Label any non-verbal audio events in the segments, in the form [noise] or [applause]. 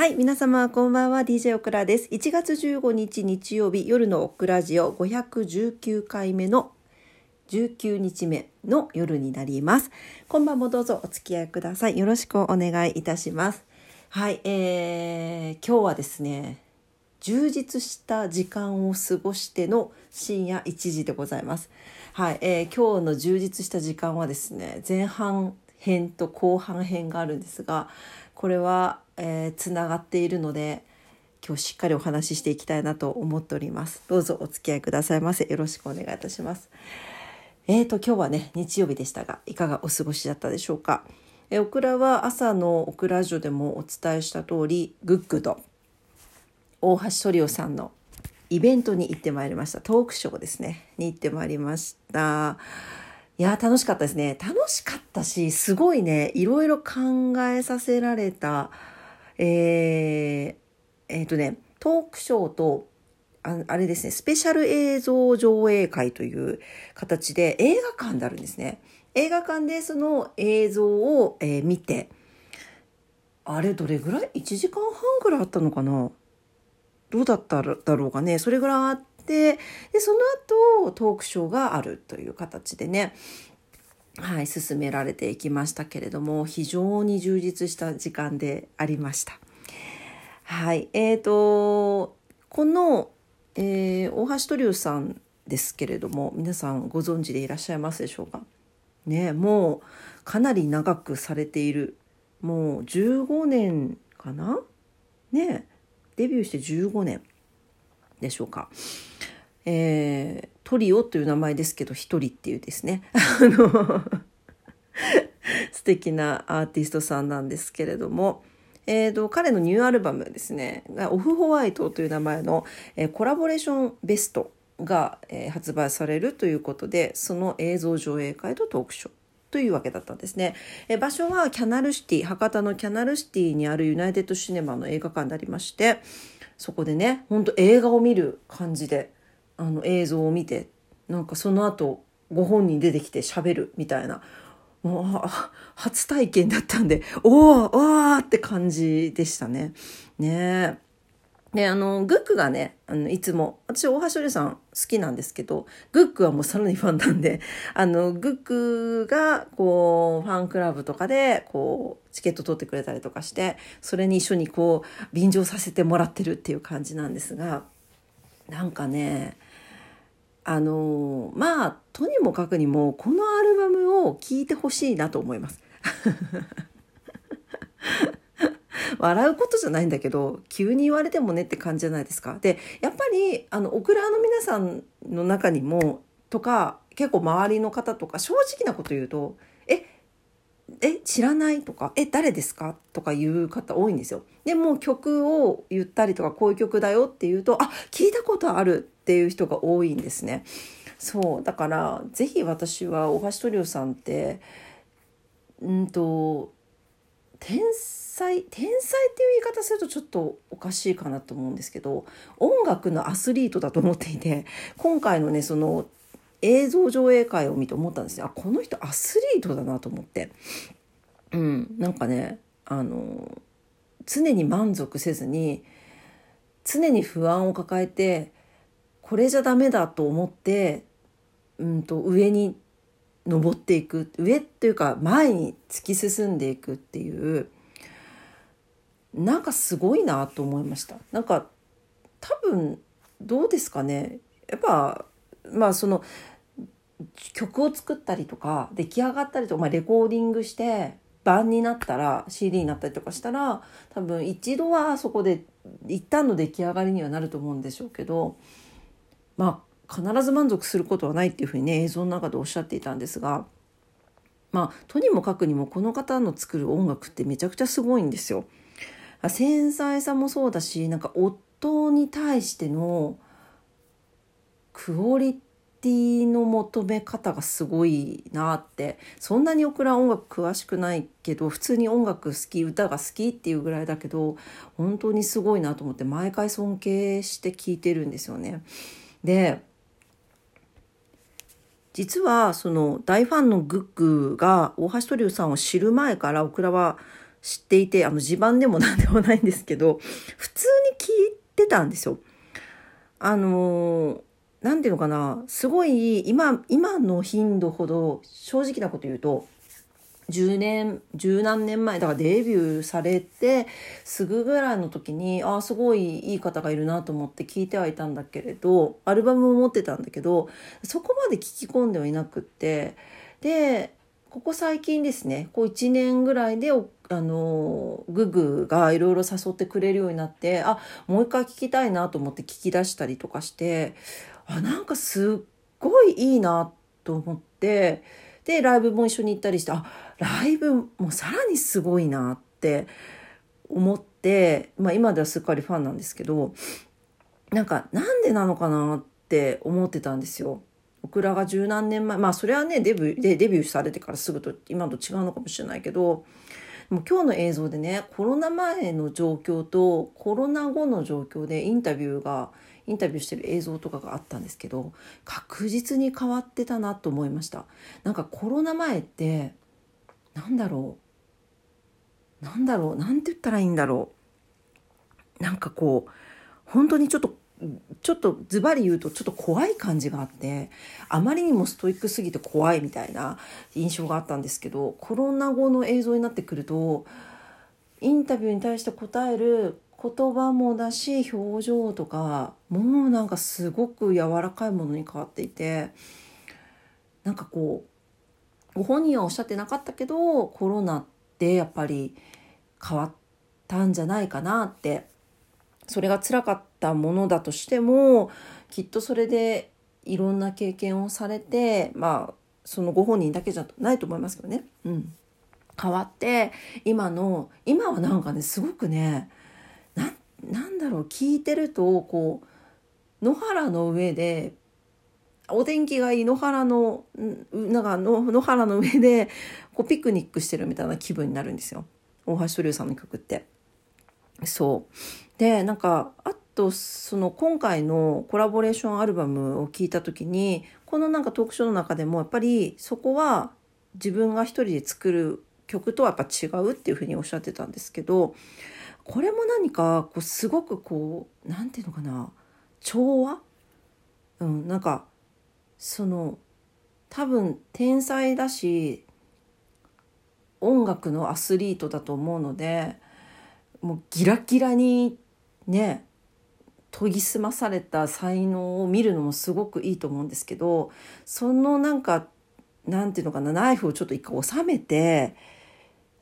はい、皆様こんばんは、DJ オクラです。1月15日日曜日夜のオクラジオ519回目の19日目の夜になります。今晩もどうぞお付き合いください。よろしくお願いいたします。はい、えー、今日はですね、充実した時間を過ごしての深夜1時でございます。はい、えー、今日の充実した時間はですね、前半編と後半編があるんですが、これは、えー、つながっているので、今日しっかりお話ししていきたいなと思っております。どうぞお付き合いくださいませ。よろしくお願いいたします。えーと、今日はね、日曜日でしたが、いかがお過ごしだったでしょうか。え、オクラは朝のオクラジオでもお伝えした通り、グッグと大橋トリオさんのイベントに行ってまいりました。トークショーですね。に行ってまいりました。いや、楽しかったですね。楽しかったし、すごいね、いろいろ考えさせられた、えー、えっ、ー、とね、トークショーと、ああれですね、スペシャル映像上映会という形で映画館であるんですね。映画館でその映像を、えー、見て、あれどれぐらい ?1 時間半ぐらいあったのかな？どうだっただろうかね？それぐらいあって、で、その後、トークショーがあるという形でね、はい、進められていきましたけれども、非常に充実した時間でありました。はい、えーと、この、えー、大橋トリオさんですけれども、皆さんご存知でいらっしゃいますでしょうか？ね、もうかなり長くされている、もう15年かな？ね、デビューして15年でしょうか。えー、トリオという名前ですけど、一人っていうですね。あの [laughs] 素敵なアーティストさんなんですけれども、えーと、彼のニューアルバムですね、オフホワイトという名前の、えー、コラボレーションベストが、えー、発売されるということで、その映像上映会とトークショー。というわけだったんですね。え場所はキャナルシティ、博多のキャナルシティにあるユナイテッドシネマの映画館でありまして、そこでね、ほんと映画を見る感じで、あの映像を見て、なんかその後ご本人出てきて喋るみたいな、もう初体験だったんで、おー、わーって感じでしたね。ね。で、あの、グックがね、あの、いつも、私、大橋里さん好きなんですけど、グックはもうさらにファンなんで、あの、グックが、こう、ファンクラブとかで、こう、チケット取ってくれたりとかして、それに一緒にこう、便乗させてもらってるっていう感じなんですが、なんかね、あの、まあ、とにもかくにも、このアルバムを聴いてほしいなと思います。[laughs] 笑うことじゃないんだけど急に言われてもねって感じじゃないですか。でやっぱりあのオクラの皆さんの中にもとか結構周りの方とか正直なこと言うと「え知らない?」とか「え誰ですか?」とか言う方多いんですよ。でも曲を言ったりとかこういう曲だよって言うと「あ聞いたことある」っていう人が多いんですね。そうだからぜひ私は大橋トリオさんってうんと天才天才っていう言い方するとちょっとおかしいかなと思うんですけど音楽のアスリートだと思っていて今回のねその映像上映会を見て思ったんですよあこの人アスリートだなと思って。うんなんかねあの常に満足せずに常に不安を抱えてこれじゃダメだと思ってうんと上に登っていく上っていうか前に突き進んでいくっていうなんかすごいなと思いました。なんか多分どうですかね。やっぱまあその曲を作ったりとか出来上がったりとか、まあ、レコーディングして版になったら CD になったりとかしたら多分一度はそこで一旦の出来上がりにはなると思うんでしょうけどまあ必ず満足することはないっていうふうにね映像の中でおっしゃっていたんですがまあとにもかくにもこの方の作る音楽ってめちゃくちゃすごいんですよ。繊細さもそうだしなんか夫に対してのクオリティの求め方がすごいなってそんなにオクラ音楽詳しくないけど普通に音楽好き歌が好きっていうぐらいだけど本当にすごいなと思って毎回尊敬して聞いてるんですよね。で実はその大ファンのグッグが大橋トリオさんを知る前からオクラは知っていて、あの自慢でもなんでもないんですけど、普通に聞いてたんですよ。あのー、なんていうのかな、すごい今、今の頻度ほど正直なこと言うと、10年、十何年前、だからデビューされてすぐぐらいの時に、ああ、すごいいい方がいるなと思って聞いてはいたんだけれど、アルバムも持ってたんだけど、そこまで聞き込んではいなくって、で、ここ最近ですね、こう1年ぐらいで、あの、ググがいろいろ誘ってくれるようになって、あ、もう一回聞きたいなと思って聞き出したりとかして、あ、なんかすっごいいいなと思って、で、ライブも一緒に行ったりして、あ、ライブもさらにすごいなって思って、まあ今ではすっかりファンなんですけど、なんかなんでなのかなって思ってたんですよ。オクラが十何年前まあそれはねデビューでデビューされてからすぐと今と違うのかもしれないけどもう今日の映像でねコロナ前の状況とコロナ後の状況でインタビューがインタビューしてる映像とかがあったんですけど確実に変わってたなと思いました。なんかコロナ前ってなんだろう？なんだろう？なんて言ったらいいんだろう？なんかこう本当にちょっとちょっとズバリ言うとちょっと怖い感じがあってあまりにもストイックすぎて怖いみたいな印象があったんですけどコロナ後の映像になってくるとインタビューに対して答える言葉もだし表情とかもうなんかすごく柔らかいものに変わっていてなんかこうご本人はおっしゃってなかったけどコロナってやっぱり変わったんじゃないかなってそれが辛かったものだとしてもきっとそれでいろんな経験をされてまあそのご本人だけじゃないと思いますけどね、うん、変わって今の今はなんかねすごくねなんだろう聞いてるとこう野原の上でお天気がいい野原のなんか野原の上でこうピクニックしてるみたいな気分になるんですよ。大橋トリュさんの曲って。そう。でなんかあとその今回のコラボレーションアルバムを聞いた時にこのなんかトークショーの中でもやっぱりそこは自分が一人で作る曲とはやっぱ違うっていうふうにおっしゃってたんですけどこれも何かこうすごくこう何て言うのかな調和？うんなんかその多分天才だし音楽のアスリートだと思うのでもうギラギラにね研ぎ澄まされた才能を見るのもすごくいいと思うんですけどそのなんかなんていうのかなナイフをちょっと一回収めて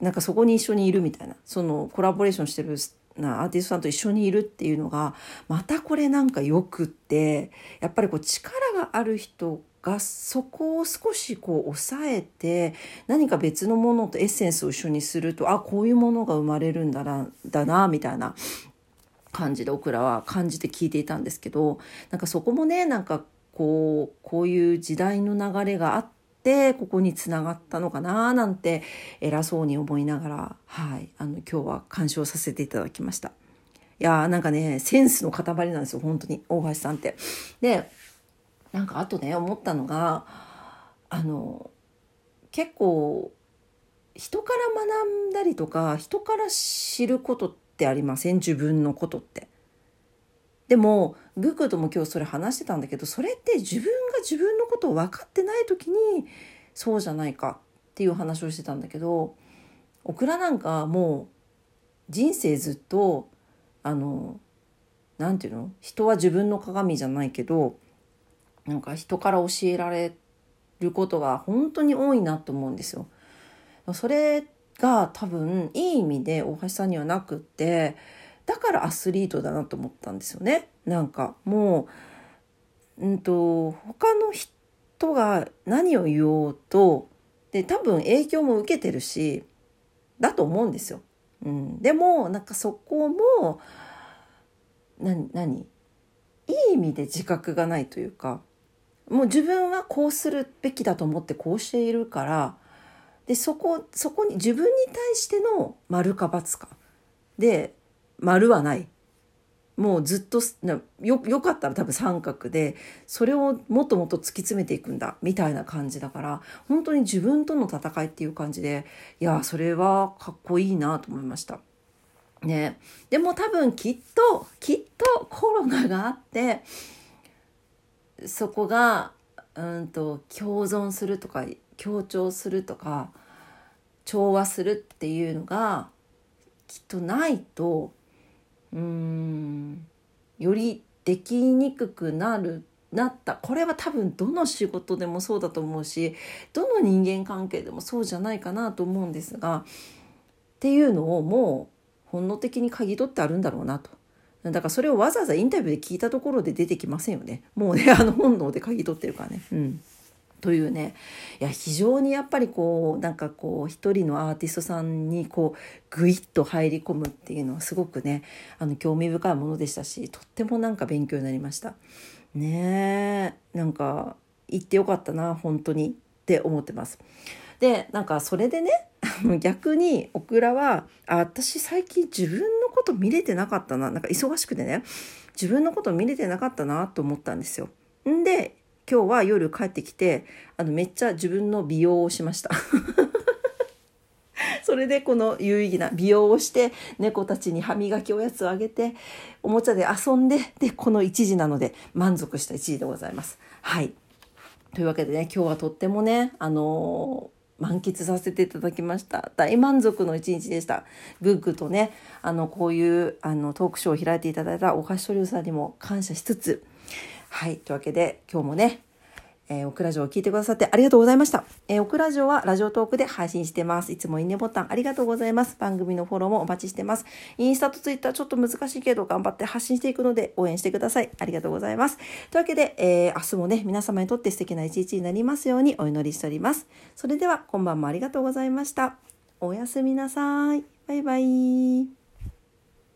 なんかそこに一緒にいるみたいなそのコラボレーションしてるなアーティストさんと一緒にいるっていうのがまたこれなんかよくってやっぱりこう力がある人がそこを少しこう抑えて何か別のものとエッセンスを一緒にするとあこういうものが生まれるんだなだなみたいな感じでオクラは感じて聞いていたんですけどなんかそこもねなんかこうこういう時代の流れがあってここにつながったのかななんて偉そうに思いながら、はい、あの今日は鑑賞させていただきました。いやーなんかねセンスの塊なんですよ本当に大橋さんって。でなんかあとね思ったのがあの結構人から学んだりとか人から知ることってありません？自分のことって。でもグクとも今日それ話してたんだけどそれって自分が自分のことを分かってない時にそうじゃないかっていう話をしてたんだけどオクラなんかもう人生ずっとあの何て言うの？人は自分の鏡じゃないけどなんか人から教えられることが本当に多いなと思うんですよ。それが多分いい意味で大橋さんにはなくってだからアスリートだなと思ったんですよね。なんかもう、うんと、他の人が何を言おうとで多分影響も受けてるしだと思うんですよ。うん、でもなんかそこも何何？いい意味で自覚がないというかもう自分はこうするべきだと思ってこうしているからでそこそこに自分に対しての丸か×か。で丸はない。もうずっとよよかったら多分三角でそれをもっともっと突き詰めていくんだみたいな感じだから本当に自分との戦いっていう感じでいやそれはかっこいいなと思いました。ね、でも多分きっときっとコロナがあってそこがうんと共存するとか強調するとか調和するっていうのがきっとないとうんよりできにくくなるなったこれは多分どの仕事でもそうだと思うしどの人間関係でもそうじゃないかなと思うんですがっていうのをもう本能的に嗅ぎ取ってあるんだろうなと。だからそれをわざわざインタビューで聞いたところで出てきませんよね。もうね、[laughs] あの本能で嗅ぎ取ってるからね。うん。というねいや非常にやっぱりこうなんかこう一人のアーティストさんにこうグイッと入り込むっていうのはすごくねあの興味深いものでしたしとってもなんか勉強になりました。ねえなんか行ってよかったな本当にって思ってます。でなんかそれでね [laughs] 逆にオクラはあ私最近自分のこと見れてなかったななんか忙しくてね自分のこと見れてなかったなと思ったんですよ。んで今日は夜帰ってきてあのめっちゃ自分の美容をしました。[laughs] それでこの有意義な美容をして猫たちに歯磨きおやつをあげておもちゃで遊んででこの1時なので満足した1時でございます。はいというわけでね今日はとってもねあの満喫させていただきました。大満足の一日でした。グッグとねあのこういうあのトークショーを開いていただいたお菓子トリューさんにも感謝しつつ。はい。というわけで今日もねえー、オクラジオを聞いてくださってありがとうございました。えー、オクラジオはラジオトークで配信してます。いつもいいねボタンありがとうございます。番組のフォローもお待ちしてます。インスタとツイッターちょっと難しいけど頑張って発信していくので応援してください。ありがとうございます。というわけで、えー、明日もね、皆様にとって素敵な一日になりますようにお祈りしております。それでは今晩もありがとうございました。おやすみなさい。バイバイ。